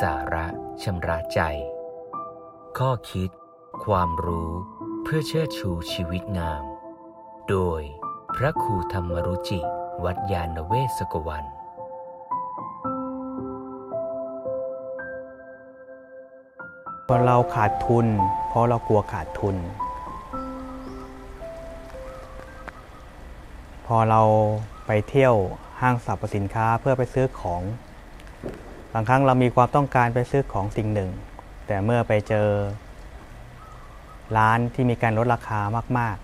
สาระชำระใจ ข้อคิด ความรู้เพื่อเชิดชูชีวิตงาม โดยพระครูธรรมรุจิ วัดยาณเวศกวันพอเราขาดทุน เพราะเรากลัวขาดทุน พอเราไปเที่ยวห้างสรรพสินค้าเพื่อไปซื้อของ บางครั้งเรามีความต้องการไปซื้อของสิ่งหนึ่ง แต่เมื่อไปเจอ ร้านที่มีการลดราคามาก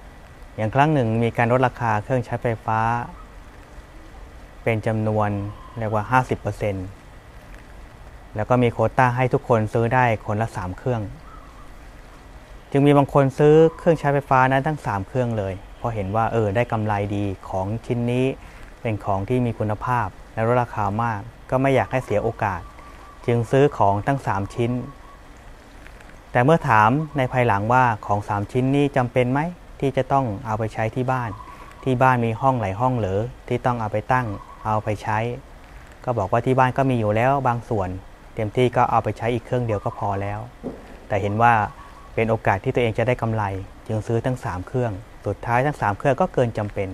ๆ อย่างครั้งหนึ่งมีการลดราคาเครื่องใช้ไฟฟ้า เป็นจำนวนเรียกว่า 50%แล้วก็มีโคต้าให้ทุกคนซื้อได้คนละ 3 เครื่อง จึงมีบางคนซื้อเครื่องใช้ไฟฟ้านั้นทั้ง 3 เครื่องเลย เพราะเห็นว่าเออได้กำไรดีของชิ้นนี้เป็นของที่มีคุณภาพ และลดราคามาก ก็ไม่อยากให้เสียโอกาส จึงซื้อของทั้ง 3 ชิ้น แต่เมื่อถามในภายหลังว่าของ 3 ชิ้นนี้จำเป็นไหมที่จะต้องเอาไปใช้ที่บ้าน ที่บ้านมีห้องหลายห้องหรือที่ต้องเอาไปตั้งเอาไปใช้ ก็บอกว่าที่บ้านก็มีอยู่แล้วบางส่วน เต็มที่ก็เอาไปใช้อีกเครื่องเดียวก็พอแล้ว แต่เห็นว่าเป็นโอกาสที่ตัวเองจะได้กำไร จึงซื้อทั้ง 3 เครื่อง สุดท้ายทั้ง 3 เครื่องก็เกินจำเป็น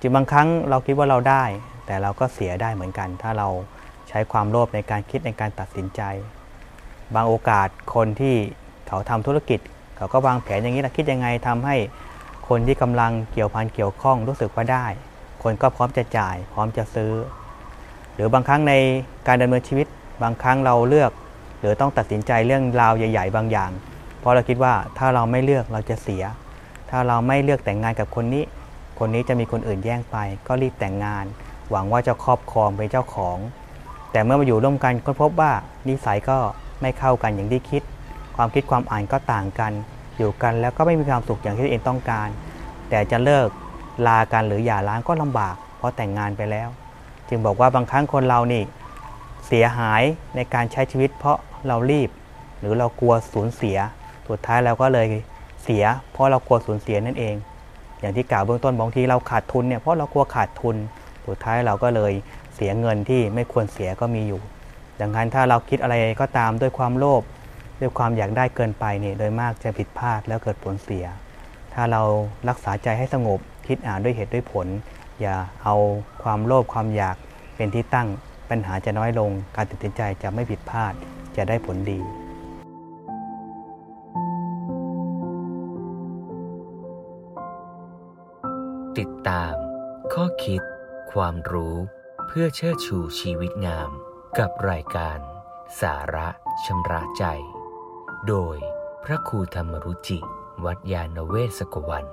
จึงบางครั้งเราคิดว่าเราได้ แต่เราก็เสียได้เหมือนกัน ถ้าเราใช้ความโลภในการคิดในการตัดสินใจ บางโอกาสคนที่เขาทำธุรกิจ เขาก็วางแผนอย่างนี้นะคิดยังไงทำให้คนที่กำลังเกี่ยวพันเกี่ยวข้องรู้สึกว่าได้ คนก็พร้อมจะจ่าย พร้อมจะซื้อ หรือบางครั้งในการดำเนินชีวิต บางครั้งเราเลือก หรือต้องตัดสินใจเรื่องราวใหญ่ ๆ บางอย่าง เพราะเราคิดว่าถ้าเราไม่เลือกเราจะเสีย ถ้าเราไม่เลือกแต่งงานกับคนนี้ คนนี้จะมีคนอื่นแย่งไป ก็รีบแต่งงาน หวังว่าจะครอบครองเป็นเจ้าของ แต่เมื่อมาอยู่ร่วมกันก็พบว่านิสัยก็ไม่เข้ากันอย่างที่คิด ความคิดความอ่านก็ต่างกัน อยู่กันแล้วก็ไม่มีความสุขอย่างที่ตัวเองต้องการ แต่จะเลิกลากันหรือหย่าร้างก็ลำบาก เพราะแต่งงานไปแล้ว จึงบอกว่าบางครั้งคนเรานี่เสียหายในการใช้ชีวิต เพราะเรารีบ หรือเรากลัวสูญเสีย สุดท้ายเราก็เลยเสีย เพราะเรากลัวสูญเสียนั่นเอง อย่างที่กล่าวเบื้องต้นบางทีเราขาดทุนเนี่ยเพราะเรากลัวขาดทุน สุดท้ายเราก็เลยเสียเงินที่ไม่ควรเสียก็มีอยู่ ดังนั้นถ้าเราคิดอะไรก็ตามด้วยความโลภด้วยความอยากได้เกินไปเนี่ยโดยมากจะผิดพลาดแล้วเกิดผลเสีย ถ้าเรารักษาใจให้สงบคิดอ่านด้วยเหตุด้วยผล อย่าเอาความโลภความอยากเป็นที่ตั้งปัญหาจะน้อยลง การตัดสินใจจะไม่ผิดพลาดจะได้ผลดีติดตาม ข้อคิด ความรู้เพื่อเชิดชูชีวิตงาม กับรายการ สาระชำระใจ โดยพระครูธรรมรุจิ วัดยาณเวศกวัน